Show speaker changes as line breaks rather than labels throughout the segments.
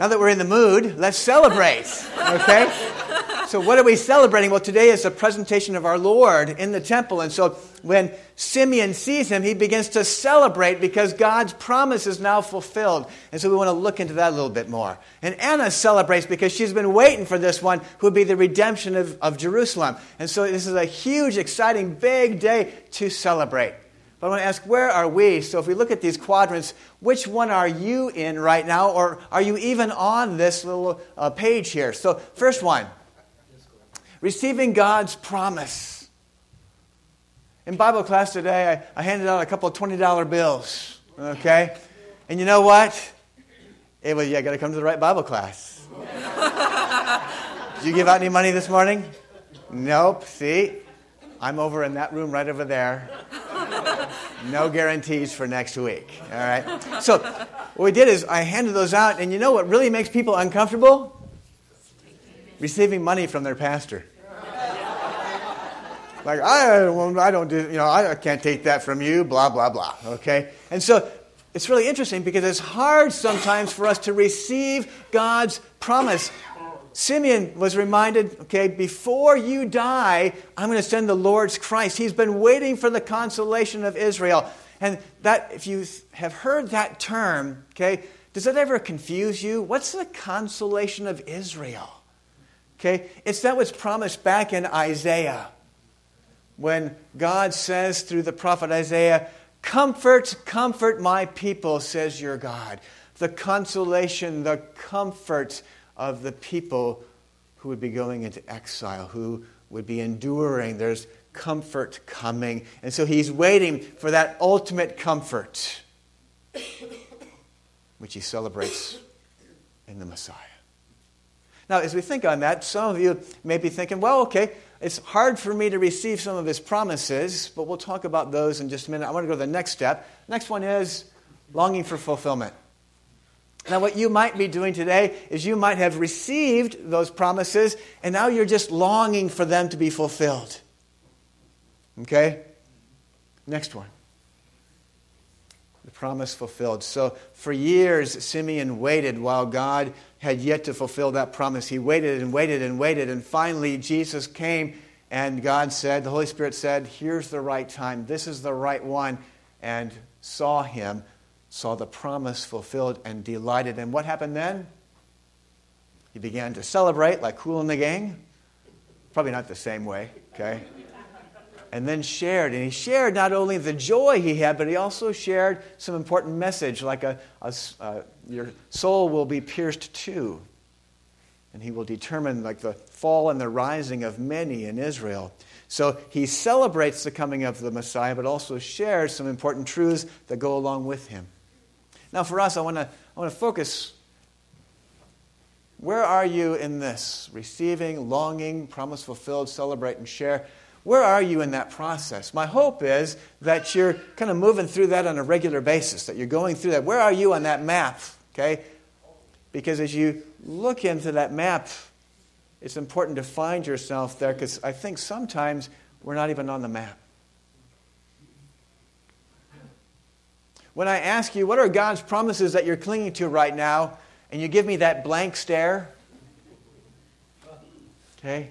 Now that we're in the mood, let's celebrate. Okay? So, what are we celebrating? Well, today is the presentation of our Lord in the temple. And so, when Simeon sees him, he begins to celebrate because God's promise is now fulfilled. And so, we want to look into that a little bit more. And Anna celebrates because she's been waiting for this one who would be the redemption of, of Jerusalem. And so, this is a huge, exciting, big day to celebrate. But I want to ask, where are we? So if we look at these quadrants, which one are you in right now? Or are you even on this little uh, page here? So, first one receiving God's promise. In Bible class today, I, I handed out a couple of $20 bills, okay? And you know what? It was, yeah, got to come to the right Bible class. Did you give out any money this morning? Nope. See? I'm over in that room right over there. No guarantees for next week. All right? So, what we did is I handed those out, and you know what really makes people uncomfortable? Receiving money from their pastor. Like, I, I don't do, you know, I can't take that from you, blah, blah, blah. Okay? And so it's really interesting because it's hard sometimes for us to receive God's promise. Simeon was reminded, okay, before you die, I'm going to send the Lord's Christ. He's been waiting for the consolation of Israel. And that, if you have heard that term, okay, does that ever confuse you? What's the consolation of Israel? Okay, it's that was promised back in Isaiah when God says through the prophet Isaiah, Comfort, comfort my people, says your God. The consolation, the comfort of the people who would be going into exile, who would be enduring. There's comfort coming. And so he's waiting for that ultimate comfort, which he celebrates in the Messiah. Now, as we think on that, some of you may be thinking, well, okay, it's hard for me to receive some of his promises, but we'll talk about those in just a minute. I want to go to the next step. Next one is longing for fulfillment. Now, what you might be doing today is you might have received those promises, and now you're just longing for them to be fulfilled. Okay? Next one. The promise fulfilled. So, for years, Simeon waited while God had yet to fulfill that promise. He waited and waited and waited, and finally Jesus came, and God said, the Holy Spirit said, Here's the right time. This is the right one. And saw him, saw the promise fulfilled, and delighted. And what happened then? He began to celebrate like Kool and the Gang. Probably not the same way, okay? and then shared. And he shared not only the joy he had, but he also shared some important message, like a, a uh, your soul will be pierced too. And he will determine like the fall and the rising of many in Israel. So he celebrates the coming of the Messiah, but also shares some important truths that go along with him. Now, for us, I want to I want to focus. Where are you in this? Receiving, longing, promise fulfilled, celebrate, and share. Where are you in that process? My hope is that you're kind of moving through that on a regular basis, that you're going through that. Where are you on that map? Okay? Because as you look into that map, it's important to find yourself there because I think sometimes we're not even on the map. When I ask you, what are God's promises that you're clinging to right now, and you give me that blank stare, okay,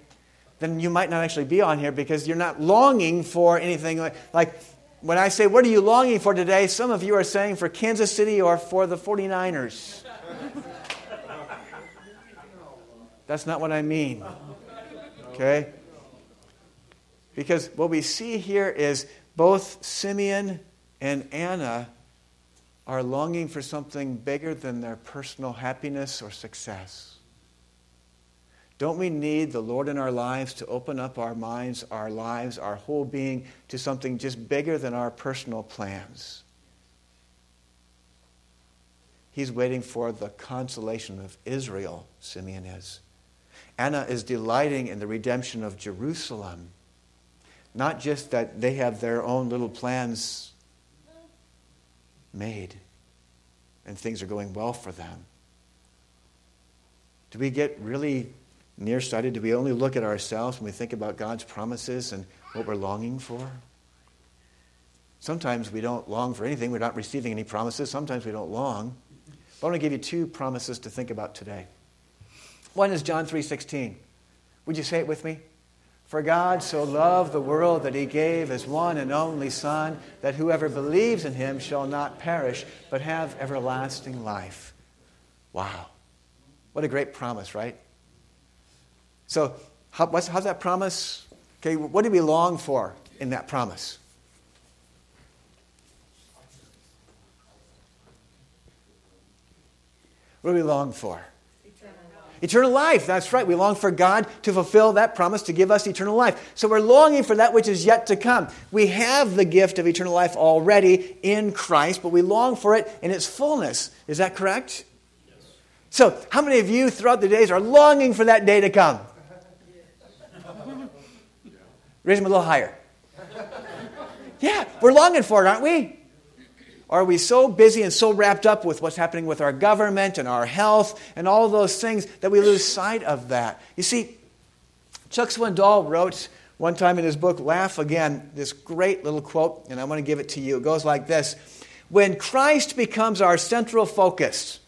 then you might not actually be on here because you're not longing for anything like, like when I say, What are you longing for today? Some of you are saying for Kansas City or for the 49ers. That's not what I mean. Okay? Because what we see here is both Simeon and Anna are longing for something bigger than their personal happiness or success. Don't we need the Lord in our lives to open up our minds, our lives, our whole being to something just bigger than our personal plans? He's waiting for the consolation of Israel, Simeon is. Anna is delighting in the redemption of Jerusalem. Not just that they have their own little plans made and things are going well for them. Do we get really nearsighted? Do we only look at ourselves when we think about God's promises and what we're longing for? Sometimes we don't long for anything. We're not receiving any promises. Sometimes we don't long. But I want to give you two promises to think about today. One is John 3:16. Would you say it with me? For God so loved the world that he gave his one and only Son, that whoever believes in him shall not perish, but have everlasting life. Wow. What a great promise, right? So, how, how's that promise? Okay, what do we long for in that promise? What do we long for? Eternal life, that's right. We long for God to fulfill that promise to give us eternal life. So we're longing for that which is yet to come. We have the gift of eternal life already in Christ, but we long for it in its fullness. Is that correct? Yes. So, how many of you throughout the days are longing for that day to come? Raise them a little higher. Yeah, we're longing for it, aren't we? Are we so busy and so wrapped up with what's happening with our government and our health and all those things that we lose sight of that? You see, Chuck Swindoll wrote one time in his book, Laugh Again, this great little quote, and I want to give it to you. It goes like this When Christ becomes our central focus,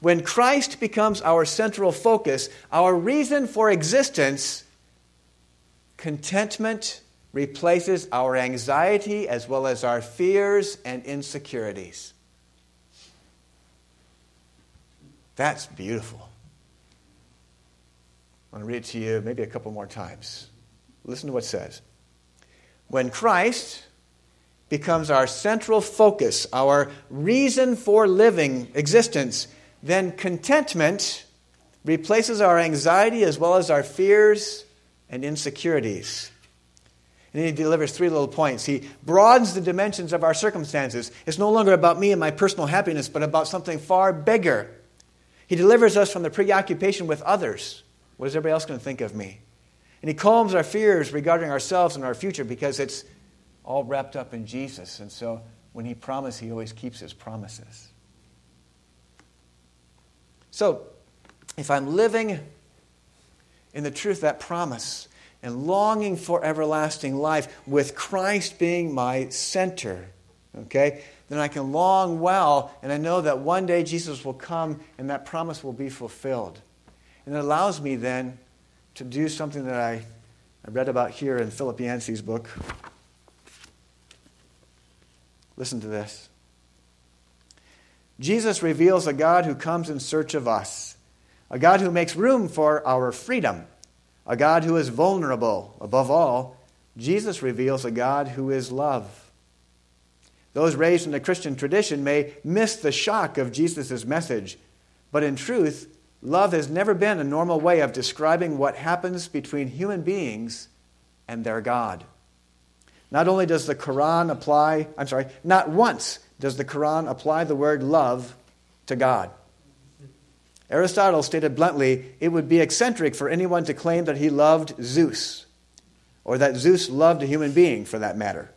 when Christ becomes our central focus, our reason for existence, contentment replaces our anxiety as well as our fears and insecurities. That's beautiful. I want to read it to you maybe a couple more times. Listen to what it says. When Christ becomes our central focus, our reason for living existence, then contentment replaces our anxiety as well as our fears and insecurities. And he delivers three little points. He broadens the dimensions of our circumstances. It's no longer about me and my personal happiness, but about something far bigger. He delivers us from the preoccupation with others. What is everybody else going to think of me? And he calms our fears regarding ourselves and our future because it's all wrapped up in Jesus. And so when he promises, he always keeps his promises. So if I'm living in the truth that promise, and longing for everlasting life with Christ being my center, okay, then I can long well, and I know that one day Jesus will come and that promise will be fulfilled. And it allows me then to do something that I, I read about here in Philip Yancey's book. Listen to this. Jesus reveals a God who comes in search of us, a God who makes room for our freedom a God who is vulnerable. Above all, Jesus reveals a God who is love. Those raised in the Christian tradition may miss the shock of Jesus' message, but in truth, love has never been a normal way of describing what happens between human beings and their God. Not only does the Quran apply, I'm sorry, not once does the Quran apply the word love to God. Aristotle stated bluntly it would be eccentric for anyone to claim that he loved Zeus, or that Zeus loved a human being for that matter.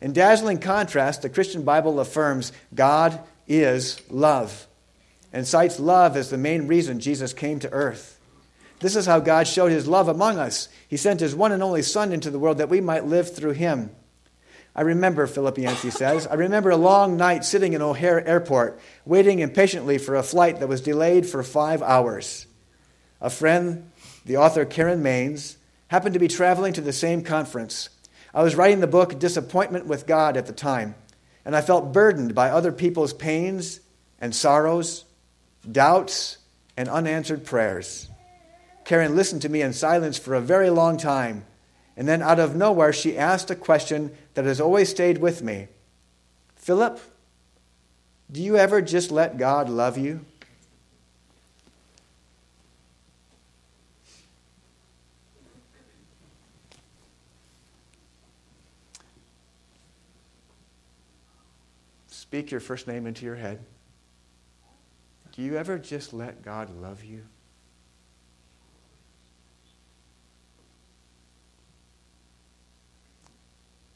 In dazzling contrast, the Christian Bible affirms God is love and cites love as the main reason Jesus came to earth. This is how God showed his love among us. He sent his one and only Son into the world that we might live through him. I remember, Philip Yancey says, I remember a long night sitting in O'Hare Airport, waiting impatiently for a flight that was delayed for five hours. A friend, the author Karen Mains, happened to be traveling to the same conference. I was writing the book Disappointment with God at the time, and I felt burdened by other people's pains and sorrows, doubts, and unanswered prayers. Karen listened to me in silence for a very long time and then out of nowhere, she asked a question that has always stayed with me Philip, do you ever just let God love you? Speak your first name into your head. Do you ever just let God love you?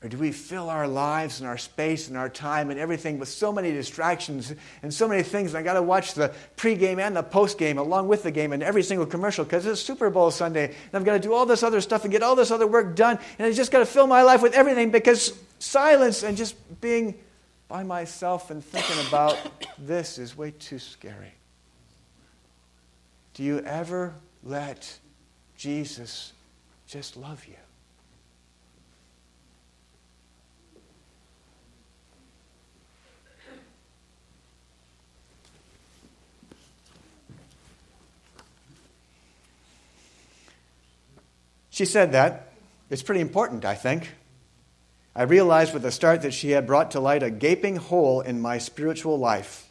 Or do we fill our lives and our space and our time and everything with so many distractions and so many things? And I got to watch the pregame and the postgame along with the game and every single commercial because it's Super Bowl Sunday. And I've got to do all this other stuff and get all this other work done. And I just got to fill my life with everything because silence and just being by myself and thinking about this is way too scary. Do you ever let Jesus just love you? She said that. It's pretty important, I think. I realized with a start that she had brought to light a gaping hole in my spiritual life.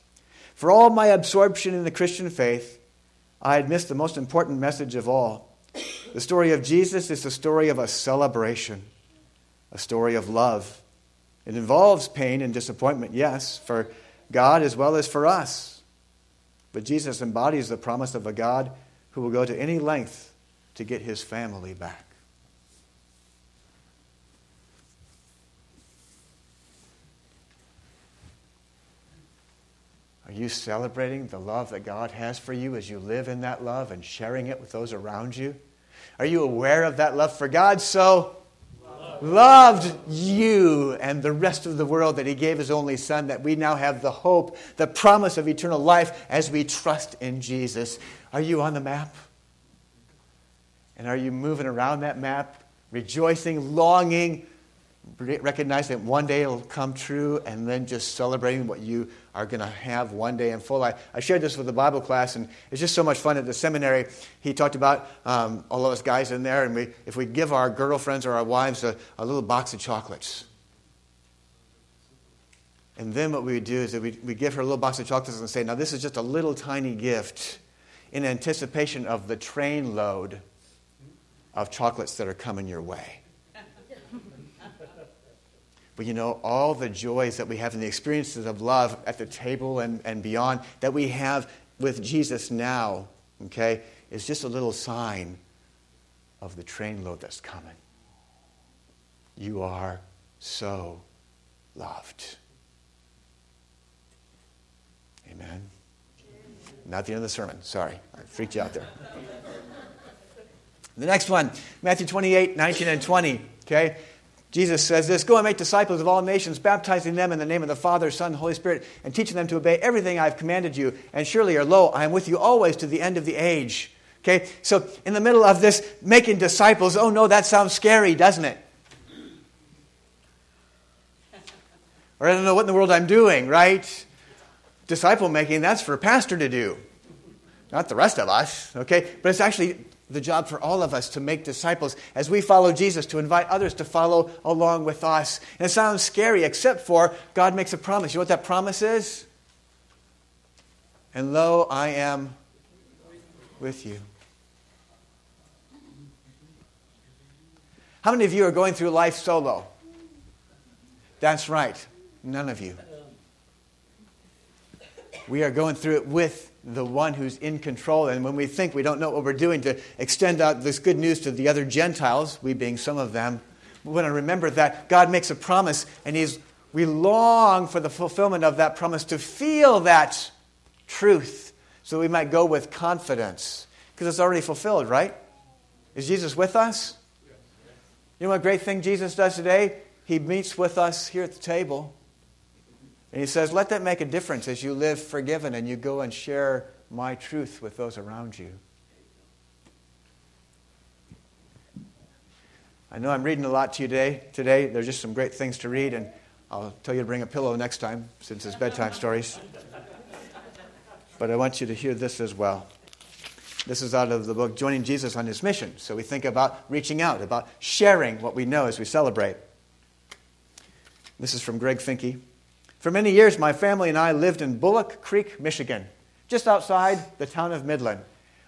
For all my absorption in the Christian faith, I had missed the most important message of all. The story of Jesus is the story of a celebration, a story of love. It involves pain and disappointment, yes, for God as well as for us. But Jesus embodies the promise of a God who will go to any length to get his family back. Are you celebrating the love that God has for you as you live in that love and sharing it with those around you? Are you aware of that love for God so loved you and the rest of the world that he gave his only son that we now have the hope, the promise of eternal life as we trust in Jesus? Are you on the map? And are you moving around that map, rejoicing, longing, recognizing that one day it'll come true, and then just celebrating what you are going to have one day in full? I, I shared this with the Bible class, and it's just so much fun at the seminary. He talked about um, all of us guys in there, and we, if we give our girlfriends or our wives a, a little box of chocolates, and then what we would do is that we, we give her a little box of chocolates and say, Now, this is just a little tiny gift in anticipation of the train load of chocolates that are coming your way. But you know, all the joys that we have and the experiences of love at the table and, and beyond that we have with Jesus now, okay, is just a little sign of the trainload that's coming. You are so loved. Amen. Not the end of the sermon. Sorry, I freaked you out there. The next one, Matthew 28, 19 and 20. Okay? Jesus says this Go and make disciples of all nations, baptizing them in the name of the Father, Son, Holy Spirit, and teaching them to obey everything I've commanded you. And surely, or lo, I am with you always to the end of the age. Okay? So, in the middle of this, making disciples, oh no, that sounds scary, doesn't it? Or I don't know what in the world I'm doing, right? Disciple making, that's for a pastor to do, not the rest of us, okay? But it's actually the job for all of us to make disciples as we follow Jesus, to invite others to follow along with us. And it sounds scary, except for God makes a promise. You know what that promise is? And lo, I am with you. How many of you are going through life solo? That's right, none of you. We are going through it with the one who's in control. And when we think we don't know what we're doing to extend out this good news to the other Gentiles, we being some of them, we want to remember that God makes a promise and he's, we long for the fulfillment of that promise to feel that truth so we might go with confidence because it's already fulfilled, right? Is Jesus with us? You know what great thing Jesus does today? He meets with us here at the table. And he says, Let that make a difference as you live forgiven and you go and share my truth with those around you. I know I'm reading a lot to you today. Today, there's just some great things to read, and I'll tell you to bring a pillow next time since it's bedtime stories. But I want you to hear this as well. This is out of the book Joining Jesus on His Mission. So we think about reaching out, about sharing what we know as we celebrate. This is from Greg Finke. For many years, my family and I lived in Bullock Creek, Michigan, just outside the town of Midland.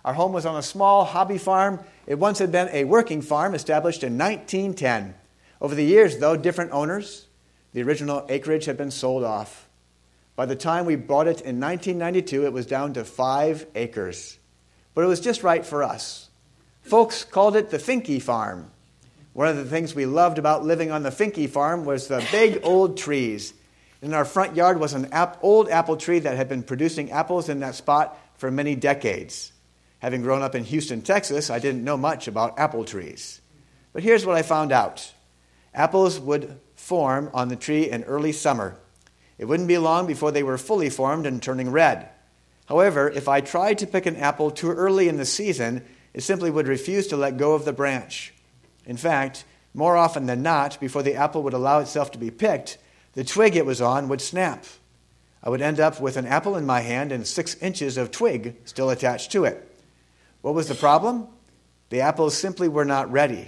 Our home was on a small hobby farm. It once had been a working farm established in 1910. Over the years, though, different owners, the original acreage had been sold off. By the time we bought it in 1992, it was down to five acres. But it was just right for us. Folks called it the Finke Farm. One of the things we loved about living on the Finke Farm was the big old trees. In our front yard was an ap- old apple tree that had been producing apples in that spot for many decades. Having grown up in Houston, Texas, I didn't know much about apple trees. But here's what I found out apples would form on the tree in early summer. It wouldn't be long before they were fully formed and turning red. However, if I tried to pick an apple too early in the season, it simply would refuse to let go of the branch. In fact, more often than not, before the apple would allow itself to be picked, the twig it was on would snap. I would end up with an apple in my hand and six inches of twig still attached to it. What was the problem? The apples simply were not ready.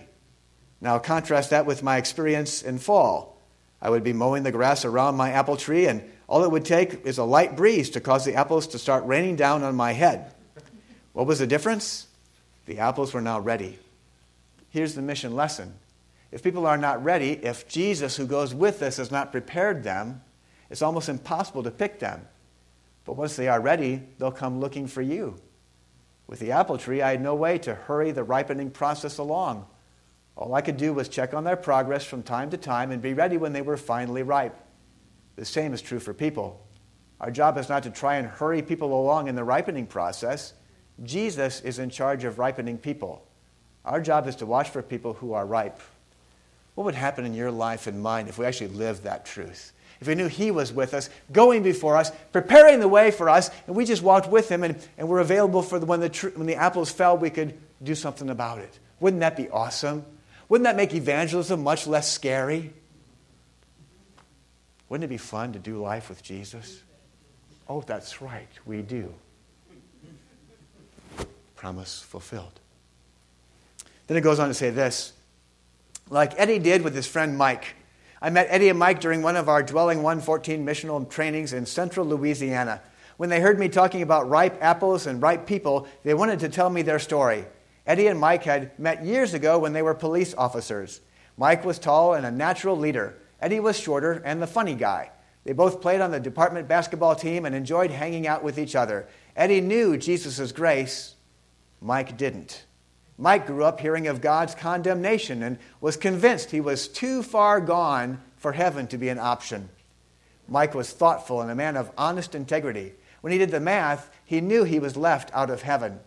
Now, contrast that with my experience in fall. I would be mowing the grass around my apple tree, and all it would take is a light breeze to cause the apples to start raining down on my head. What was the difference? The apples were now ready. Here's the mission lesson if people are not ready, if Jesus, who goes with us, has not prepared them, it's almost impossible to pick them. But once they are ready, they'll come looking for you. With the apple tree, I had no way to hurry the ripening process along. All I could do was check on their progress from time to time and be ready when they were finally ripe. The same is true for people. Our job is not to try and hurry people along in the ripening process. Jesus is in charge of ripening people. Our job is to watch for people who are ripe. What would happen in your life and mine if we actually lived that truth? If we knew He was with us, going before us, preparing the way for us, and we just walked with Him and, and were available for the, when, the tr- when the apples fell, we could do something about it. Wouldn't that be awesome? Wouldn't that make evangelism much less scary? Wouldn't it be fun to do life with Jesus? Oh, that's right, we do. Promise fulfilled. Then it goes on to say this like Eddie did with his friend Mike. I met Eddie and Mike during one of our Dwelling 114 missional trainings in central Louisiana. When they heard me talking about ripe apples and ripe people, they wanted to tell me their story. Eddie and Mike had met years ago when they were police officers. Mike was tall and a natural leader. Eddie was shorter and the funny guy. They both played on the department basketball team and enjoyed hanging out with each other. Eddie knew Jesus' grace, Mike didn't. Mike grew up hearing of God's condemnation and was convinced he was too far gone for heaven to be an option. Mike was thoughtful and a man of honest integrity. When he did the math, he knew he was left out of heaven.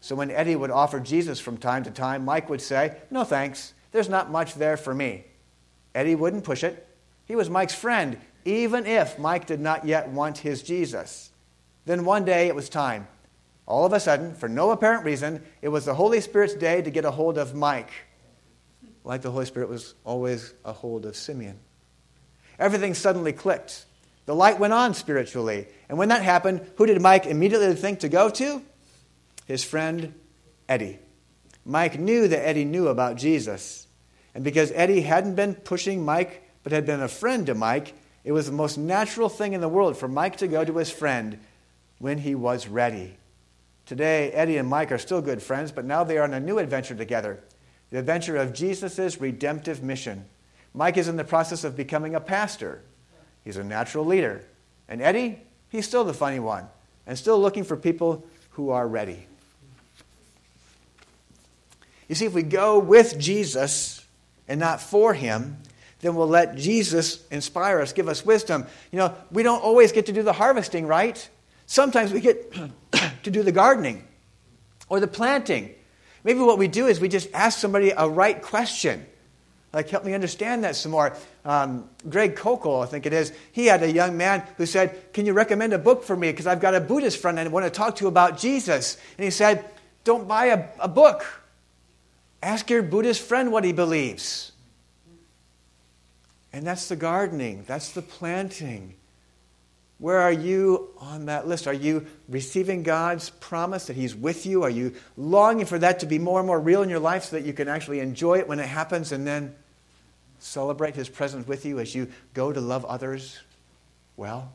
So when Eddie would offer Jesus from time to time, Mike would say, No thanks, there's not much there for me. Eddie wouldn't push it. He was Mike's friend, even if Mike did not yet want his Jesus. Then one day it was time. All of a sudden, for no apparent reason, it was the Holy Spirit's day to get a hold of Mike, like the Holy Spirit was always a hold of Simeon. Everything suddenly clicked. The light went on spiritually. And when that happened, who did Mike immediately think to go to? His friend Eddie. Mike knew that Eddie knew about Jesus. And because Eddie hadn't been pushing Mike, but had been a friend to Mike, it was the most natural thing in the world for Mike to go to his friend when he was ready. Today, Eddie and Mike are still good friends, but now they are on a new adventure together the adventure of Jesus' redemptive mission. Mike is in the process of becoming a pastor, he's a natural leader. And Eddie, he's still the funny one and still looking for people who are ready. You see, if we go with Jesus and not for him, then we'll let Jesus inspire us, give us wisdom. You know, we don't always get to do the harvesting, right? Sometimes we get to do the gardening or the planting. Maybe what we do is we just ask somebody a right question. Like, help me understand that some more. Um, Greg Koukl, I think it is, he had a young man who said, Can you recommend a book for me? Because I've got a Buddhist friend I want to talk to about Jesus. And he said, Don't buy a, a book. Ask your Buddhist friend what he believes. And that's the gardening, that's the planting. Where are you on that list? Are you receiving God's promise that He's with you? Are you longing for that to be more and more real in your life so that you can actually enjoy it when it happens and then celebrate His presence with you as you go to love others well?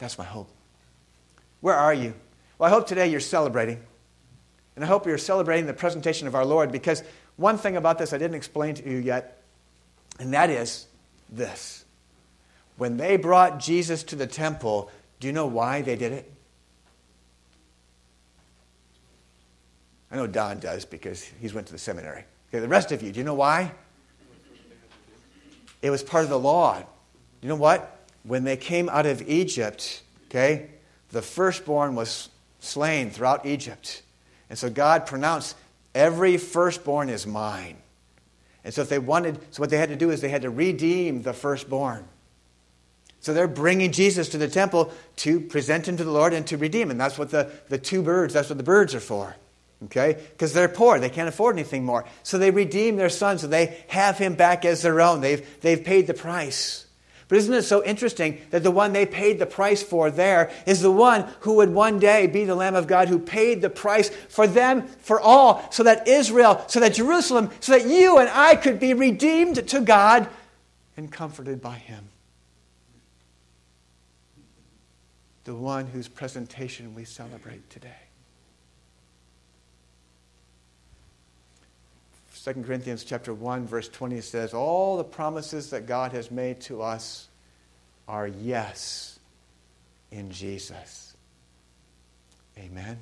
That's my hope. Where are you? Well, I hope today you're celebrating. And I hope you're celebrating the presentation of our Lord because one thing about this I didn't explain to you yet, and that is this when they brought Jesus to the temple, do you know why they did it? I know Don does because he's went to the seminary. Okay, the rest of you, do you know why? It was part of the law. You know what? When they came out of Egypt, okay, the firstborn was slain throughout Egypt. And so God pronounced, every firstborn is mine. And so if they wanted, so what they had to do is they had to redeem the firstborn. So they're bringing Jesus to the temple to present him to the Lord and to redeem him. That's what the, the two birds, that's what the birds are for. Okay? Because they're poor. They can't afford anything more. So they redeem their son, so they have him back as their own. They've, they've paid the price. But isn't it so interesting that the one they paid the price for there is the one who would one day be the Lamb of God who paid the price for them, for all, so that Israel, so that Jerusalem, so that you and I could be redeemed to God and comforted by Him. The one whose presentation we celebrate today. 2 Corinthians chapter 1 verse 20 says all the promises that God has made to us are yes in Jesus. Amen.